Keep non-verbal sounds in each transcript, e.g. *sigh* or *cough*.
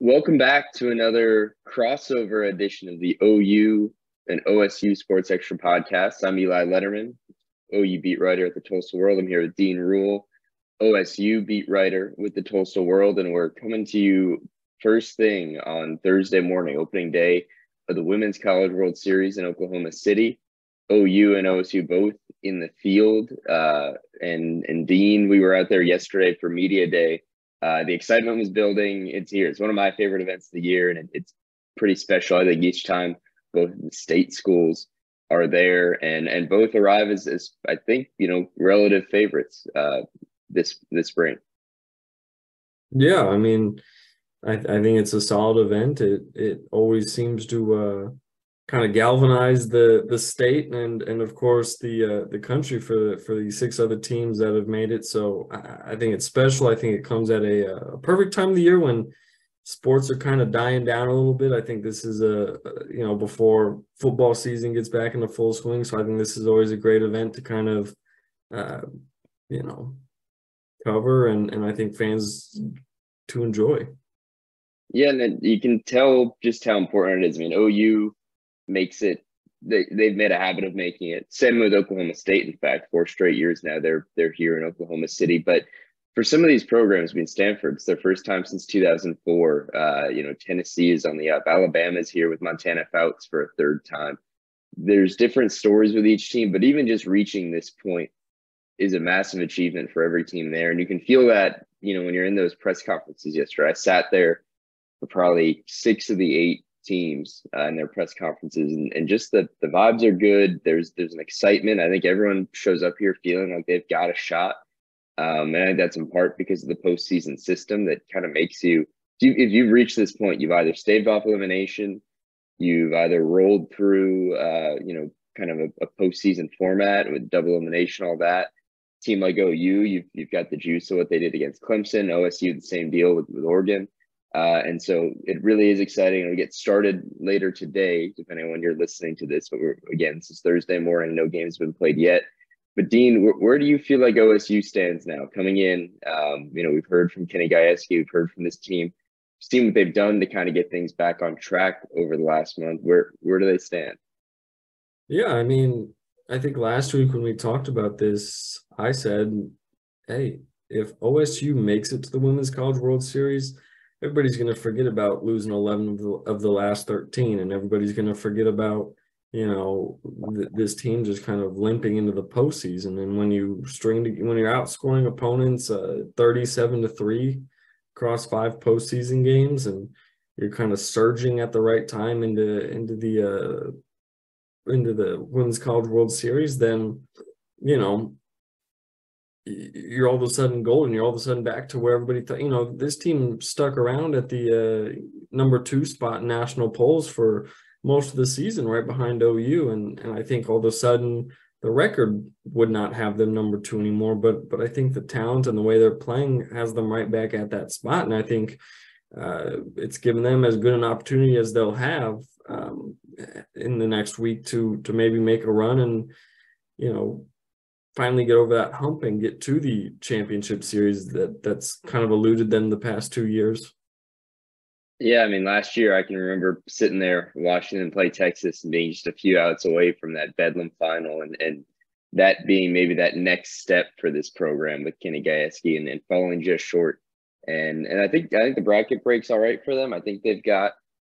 Welcome back to another crossover edition of the OU and OSU Sports Extra podcast. I'm Eli Lederman, OU beat writer at the Tulsa World. I'm here with Dean Ruhl, OSU beat writer with the Tulsa World, and we're coming to you first thing on Thursday morning, opening day of the Women's College World Series in Oklahoma City. OU and OSU both in the field, uh, and and Dean, we were out there yesterday for media day uh, the excitement was building. It's here. It's one of my favorite events of the year, and it, it's pretty special. I think each time both the state schools are there, and and both arrive as, as I think you know relative favorites uh, this this spring. Yeah, I mean, I I think it's a solid event. It it always seems to uh, kind of galvanize the the state and and of course the uh, the country for for the six other teams that have made it. So I, I think it's special. I think it comes at a, a, perfect time of the year when sports are kind of dying down a little bit. I think this is a you know before football season gets back into full swing. So I think this is always a great event to kind of uh, you know cover and and I think fans to enjoy. Yeah, and you can tell just how important it is. I mean, OU makes it they, they've made a habit of making it. Same with Oklahoma State, in fact, four straight years now they're they're here in Oklahoma City. But for some of these programs, I mean Stanford, it's their first time since 2004. Uh, you know, Tennessee is on the up. Alabama's here with Montana Fouts for a third time. There's different stories with each team, but even just reaching this point is a massive achievement for every team there. And you can feel that, you know, when you're in those press conferences yesterday. I sat there for probably six of the eight teams uh, in their press conferences, and, and just the the vibes are good. There's there's an excitement. I think everyone shows up here feeling like they've got a shot, um, and I think that's in part because of the postseason system that kind of makes you. If you've reached this point, you've either staved off elimination, you've either rolled through, uh, you know, kind of a, a postseason format with double elimination, all that. Team like OU, you've you've got the juice of what they did against Clemson. OSU, the same deal with, with Oregon. Uh, and so it really is exciting. It'll get started later today, depending on when you're listening to this. But again, this is Thursday morning. No games have been played yet. But Dean, where, where do you feel like OSU stands now coming in? Um, you know, we've heard from Kenny Gajewski, we've heard from this team, seen what they've done to kind of get things back on track over the last month. Where where do they stand? Yeah, I mean, I think last week when we talked about this, I said, "Hey, if OSU makes it to the Women's College World Series." Everybody's going to forget about losing 11 of the, of the last 13 and everybody's going to forget about you know th- this team just kind of limping into the postseason. And when you string to, when you're outscoring opponents uh, 37 to 3 across five postseason games and you're kind of surging at the right time into into the uh into the women's college world series then you know you're all of a sudden golden. You're all of a sudden back to where everybody thought, you know, this team stuck around at the uh, number two spot in national polls for most of the season, right behind OU. And, and I think all of a sudden the record would not have them number two anymore. But, but I think the talent and the way they're playing has them right back at that spot. And I think uh, it's given them as good an opportunity as they'll have um, in the next week to, to maybe make a run and, you know, finally get over that hump and get to the championship series that that's kind of eluded them the past two years. Yeah, I mean, last year I can remember sitting there watching them play Texas and being just a few outs away from that Bedlam final, and and that being maybe that next step for this program with Kenny Gajewski and, and falling just short. And and I think I think the bracket breaks all right for them. I think they've got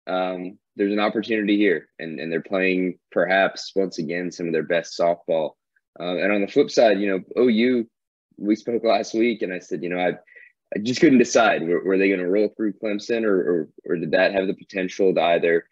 um, there's an opportunity here, and and they're playing perhaps once again some of their best softball uh, and on the flip side, you know, OU, we spoke last week, and I said, you know, I, I just couldn't decide. Were, were they going to roll through Clemson, or, or, or did that have the potential to either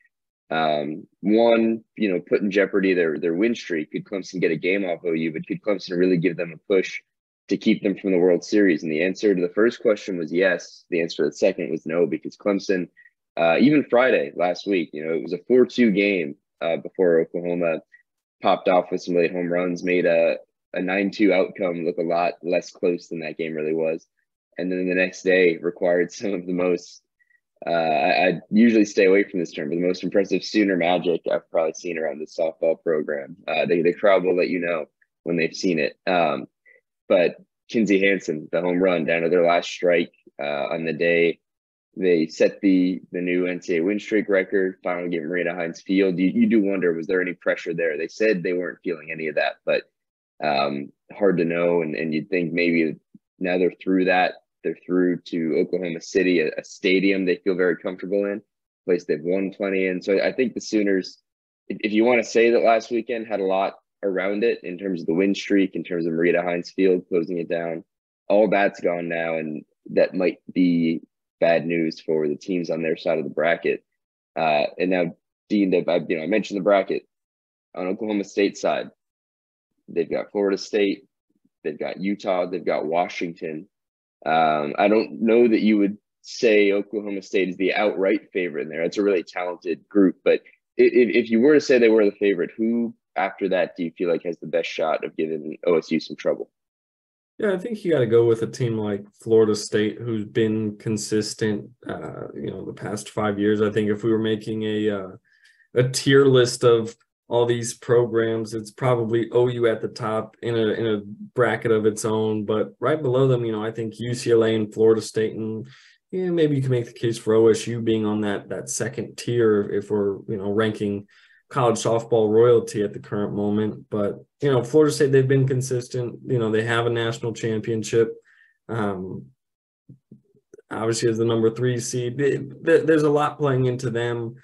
um, one, you know, put in jeopardy their their win streak? Could Clemson get a game off OU? But could Clemson really give them a push to keep them from the World Series? And the answer to the first question was yes. The answer to the second was no, because Clemson, uh, even Friday last week, you know, it was a four-two game uh, before Oklahoma popped off with some late home runs, made a, a 9 2 outcome look a lot less close than that game really was. And then the next day required some of the most, uh, I, I, usually stay away from this term, but the most impressive Sooner magic I've probably seen around the softball program. Uh, they, the crowd will let you know when they've seen it. Um, but Kinzie Hansen, the home run down to their last strike uh, on the day they set the the new NCAA win streak record. Finally, get Marita Hynes Field. You, you do wonder was there any pressure there? They said they weren't feeling any of that, but um, hard to know. And and you'd think maybe now they're through that. They're through to Oklahoma City, a, a stadium they feel very comfortable in, place they've won plenty in. So I think the Sooners, if, you want to say that last weekend had a lot around it in terms of the win streak, in terms of Marita Hynes Field closing it down, all that's gone now, and that might be bad news for the teams on their side of the bracket. Uh, and now, Dean, I, you know, I mentioned the bracket on Oklahoma State side. They've got Florida State, they've got Utah, they've got Washington. Um, I don't know that you would say Oklahoma State is the outright favorite in there. It's a really talented group, but if, if you were to say they were the favorite, who after that do you feel like has the best shot of giving OSU some trouble? Yeah, I think you got to go with a team like Florida State, who's been consistent. Uh, you know, the past five years. I think if we were making a uh, a tier list of all these programs, it's probably OU at the top in a in a bracket of its own. But right below them, you know, I think UCLA and Florida State, and yeah, maybe you can make the case for OSU being on that that second tier if we're you know ranking college softball royalty at the current moment. But you know, Florida State they've been consistent. You know, they have a national championship. Um, obviously, as the number three seed, there's a lot playing into them.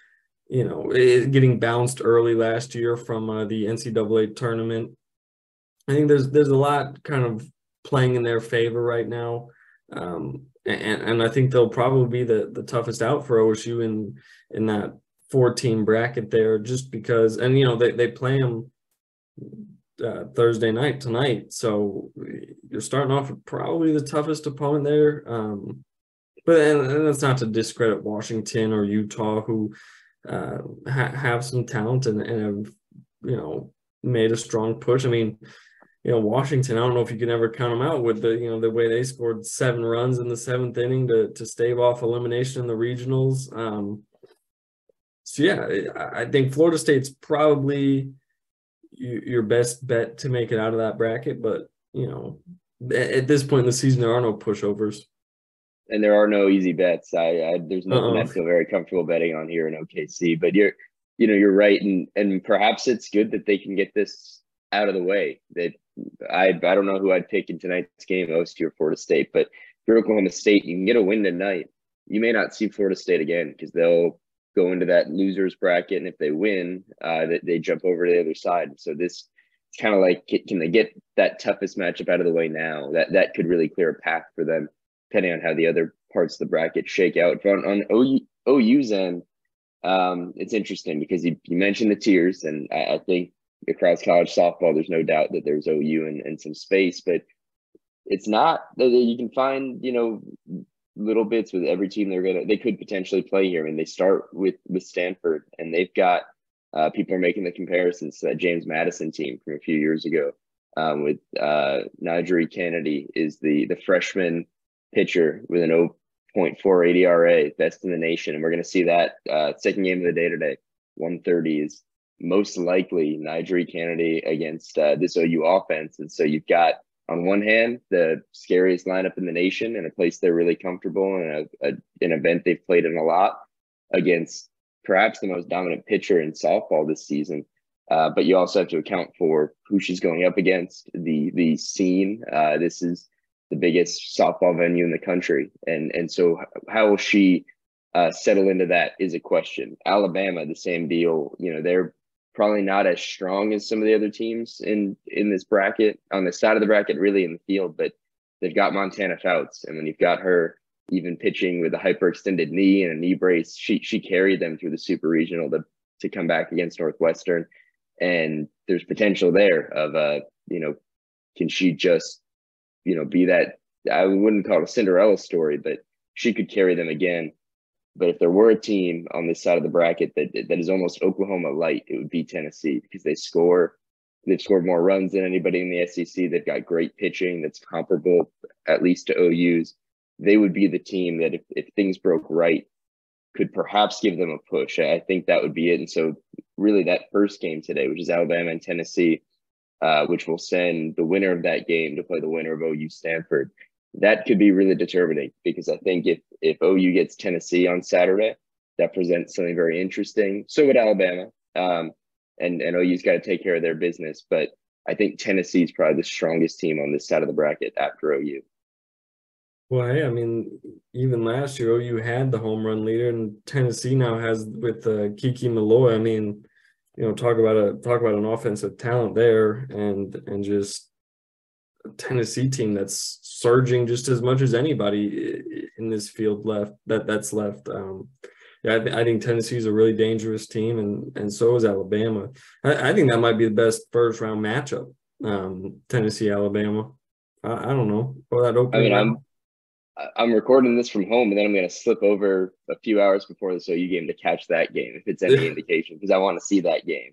You know, getting bounced early last year from uh, the NCAA tournament. I think there's there's a lot kind of playing in their favor right now. Um, and, and I think they'll probably be the, the toughest out for OSU in in that four team bracket there just because and you know they, they play them uh, Thursday night tonight. So you're starting off with probably the toughest opponent there um, but and, and, that's not to discredit Washington or Utah who uh, ha- have some talent and, and have you know made a strong push. I mean you know Washington I don't know if you can ever count them out with the you know the way they scored seven runs in the seventh inning to to stave off elimination in the regionals. Um, so yeah, I think Florida State's probably your best bet to make it out of that bracket. But you know, at this point in the season, there are no pushovers. And there are no easy bets. I, I there's nothing uh-uh. I feel very comfortable betting on here in OKC. But you're, you know, you're right, and and perhaps it's good that they can get this out of the way. That I I don't know who I'd pick in tonight's game, OSU or Florida State, but if you're Oklahoma State, you can get a win tonight. You may not see Florida State again because they'll go into that losers bracket, and if they win, uh, they, they jump over to the other side. So this it's kind of like can they get that toughest matchup out of the way now? That that could really clear a path for them, depending on how the other parts of the bracket shake out. On on OU, OU's end, um, it's interesting because you, you mentioned the tiers, and I, I think across college softball, there's no doubt that there's OU and, and some space, but it's not that you can find you know little bits with every team they're gonna they could potentially play here. I mean, they start with with Stanford, and they've got uh, people are making the comparisons to that James Madison team from a few years ago. Um, with uh, Canady is the the freshman pitcher with an 0.48 ERA, best in the nation, and we're going to see that uh, second game of the day today. 130 is most likely NiJaree Canady against uh, this OU offense, and so you've got on one hand, the scariest lineup in the nation in a place they're really comfortable and an event they've played in a lot against perhaps the most dominant pitcher in softball this season. Uh, but you also have to account for who she's going up against, the the scene. Uh, this is the biggest softball venue in the country, and and so how will she uh, settle into that is a question. Alabama, the same deal. You know, they're probably not as strong as some of the other teams in in this bracket on the side of the bracket, really in the field. But they've got Montana Fouts, and when you've got her even pitching with a hyperextended knee and a knee brace, she she carried them through the super regional to to come back against Northwestern, and there's potential there of uh you know can she just you know be that I wouldn't call it a Cinderella story, but she could carry them again but if there were a team on this side of the bracket that that is almost Oklahoma light, it would be Tennessee because they score. They've scored more runs than anybody in the SEC. They've got great pitching that's comparable, at least to OU's. They would be the team that, if, if things broke right, could perhaps give them a push. I think that would be it. And so, really, that first game today, which is Alabama and Tennessee, uh, which will send the winner of that game to play the winner of OU Stanford, that could be really determining because I think if if OU gets Tennessee on Saturday, that presents something very interesting. So would Alabama, um, and and OU's got to take care of their business. But I think Tennessee is probably the strongest team on this side of the bracket after OU. Well, hey, I mean, even last year OU had the home run leader, and Tennessee now has with uh, Kiki Milloy. I mean, you know, talk about a talk about an offensive talent there, and and just Tennessee team that's surging just as much as anybody in this field left that that's left. Um, yeah, I, th- I, think Tennessee is a really dangerous team, and and so is Alabama. I, I think that might be the best first round matchup. Um, Tennessee Alabama. I, I, don't know. Or that opening. I mean, I'm I'm recording this from home, and then I'm going to slip over a few hours before the OU game to catch that game, if it's any *laughs* indication, because I want to see that game.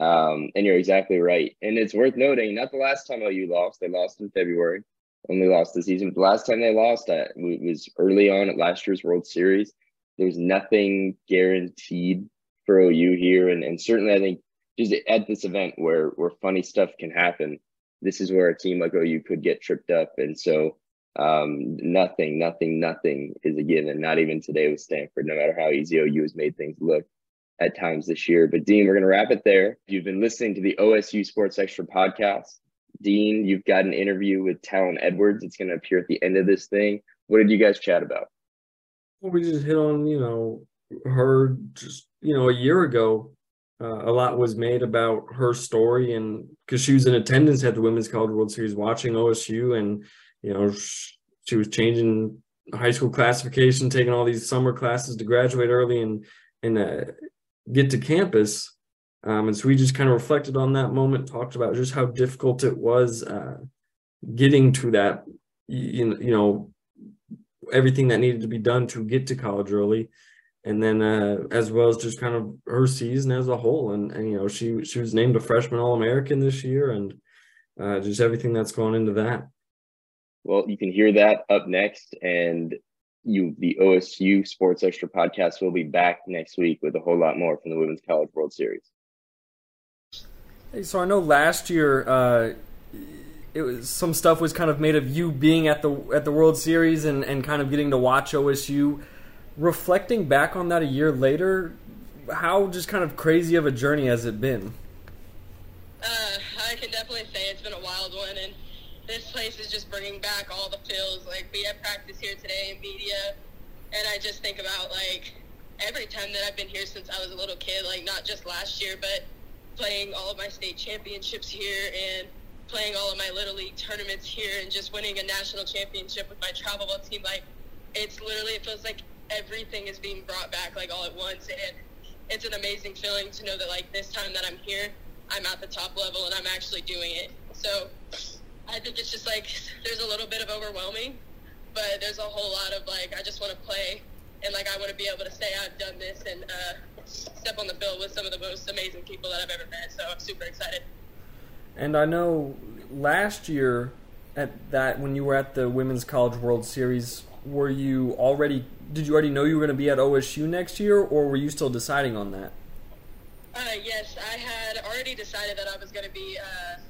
Um, and you're exactly right. And it's worth noting, not the last time OU lost; they lost in February, only lost the season. The last time they lost, uh, was early on at last year's World Series. There's nothing guaranteed for OU here, and and certainly I think just at this event where where funny stuff can happen, this is where a team like OU could get tripped up, and so um, nothing, nothing, nothing is a given. Not even today with Stanford, no matter how easy OU has made things look at times this year. But Dean, we're going to wrap it there. You've been listening to the OSU Sports Extra podcast. Dean, you've got an interview with Tallen Edwards. It's going to appear at the end of this thing. What did you guys chat about? Well, we just hit on, you know, her just, you know, a year ago. Uh, a lot was made about her story, and because she was in attendance at the Women's College World Series watching OSU, and you know, she was changing high school classification, taking all these summer classes to graduate early and and uh, get to campus. Um, and so we just kind of reflected on that moment, talked about just how difficult it was uh, getting to that, you, you know, everything that needed to be done to get to college early. And then uh, as well as just kind of her season as a whole. And, and you know, she she was named a freshman All American this year and uh, just everything that's gone into that. Well, you can hear that up next, and you the OSU Sports Extra podcast will be back next week with a whole lot more from the Women's College World Series. Hey, so I know last year uh, it was some stuff was kind of made of you being at the at the World Series and, and kind of getting to watch OSU. Reflecting back on that a year later, how just kind of crazy of a journey has it been? Uh, I can definitely say it's been a wild one, and this place is just bringing back all the feels. Like we have practice here today in media, and I just think about like every time that I've been here since I was a little kid. Like not just last year, but playing all of my state championships here and playing all of my little league tournaments here and just winning a national championship with my travel ball team. Like it's literally it feels like everything is being brought back like all at once and it's an amazing feeling to know that like this time that I'm here, I'm at the top level and I'm actually doing it. So I think it's just like there's a little bit of overwhelming, but there's a whole lot of like I just want to play and like I want to be able to say I've done this and uh, step on the field with some of the most amazing people that I've ever met. So I'm super excited. And I know last year at that when you were at the Women's College World Series, were you already did you already know you were going to be at OSU next year, or were you still deciding on that? Uh, yes, I had already decided that I was going to be. Uh,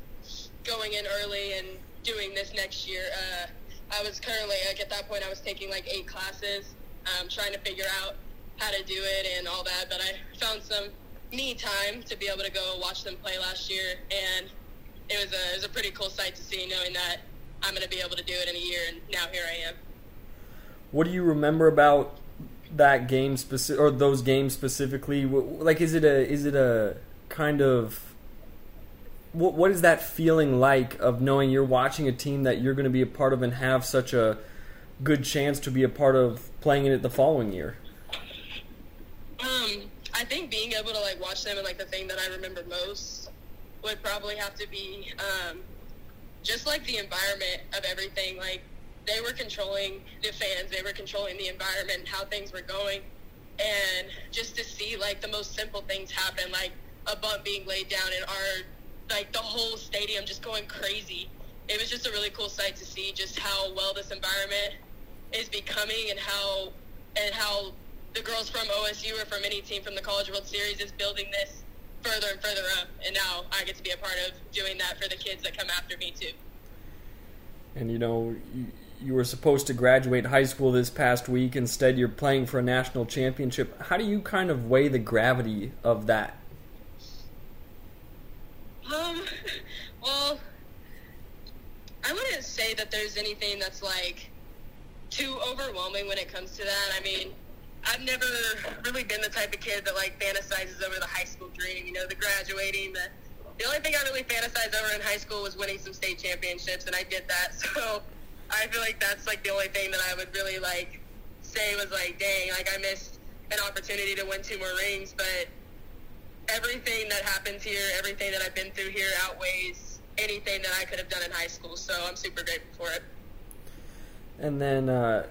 going in early and doing this next year. Uh, I was currently, like at that point, I was taking like eight classes, um, trying to figure out how to do it and all that. But I found some me time to be able to go watch them play last year, and it was a it was a pretty cool sight to see, knowing that I'm going to be able to do it in a year, and now here I am. What do you remember about that game specific or those games specifically? Like, is it a is it a kind of what what is that feeling like of knowing you're watching a team that you're going to be a part of and have such a good chance to be a part of playing in it the following year? Um, I think being able to like watch them and like the thing that I remember most would probably have to be um, just like the environment of everything. Like they were controlling the fans, they were controlling the environment, how things were going, and just to see like the most simple things happen, like a bump being laid down in our like the whole stadium just going crazy. It was just a really cool sight to see just how well this environment is becoming and how and how the girls from OSU or from any team from the College World Series is building this further and further up. And now I get to be a part of doing that for the kids that come after me too. And you know, you were supposed to graduate high school this past week. Instead, you're playing for a national championship. How do you kind of weigh the gravity of that? Um, well, I wouldn't say that there's anything that's like too overwhelming when it comes to that. I mean, I've never really been the type of kid that like fantasizes over the high school dream, you know, the graduating, the the only thing I really fantasized over in high school was winning some state championships, and I did that. *laughs* So I feel like that's like the only thing that I would really like say was like, dang, like I missed an opportunity to win two more rings, but everything that happens here, everything that I've been through here outweighs anything that I could have done in high school. So I'm super grateful for it. And then uh,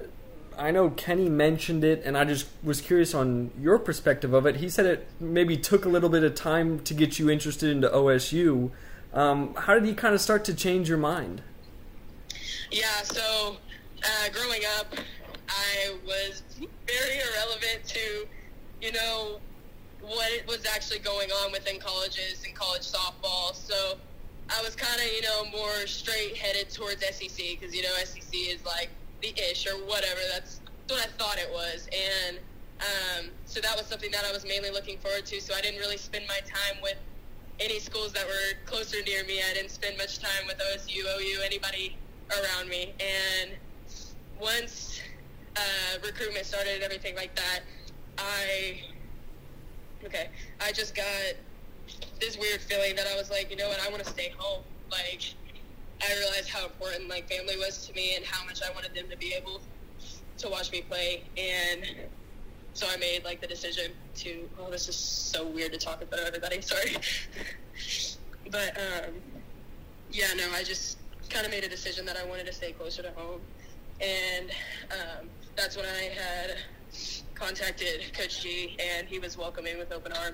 I know Kenny mentioned it, and I just was curious on your perspective of it. He said it maybe took a little bit of time to get you interested into OSU. Um, how did he kind of start to change your mind? Yeah, so uh, growing up, I was very irrelevant to, you know, what was actually going on within colleges and college softball. So I was kind of, you know, more straight headed towards SEC because, you know, SEC is like the ish or whatever. That's what I thought it was. And um, so that was something that I was mainly looking forward to. So I didn't really spend my time with any schools that were closer near me. I didn't spend much time with OSU, OU, anybody around me. And once uh, recruitment started and everything like that, I okay, I just got this weird feeling that I was like, you know what, I want to stay home. Like I realized how important like family was to me and how much I wanted them to be able to watch me play. And so I made like the decision to oh this is so weird to talk about everybody *laughs* sorry. But um, yeah no I just kind of made a decision that I wanted to stay closer to home. And um, that's when I had contacted Coach G and he was welcoming with open arms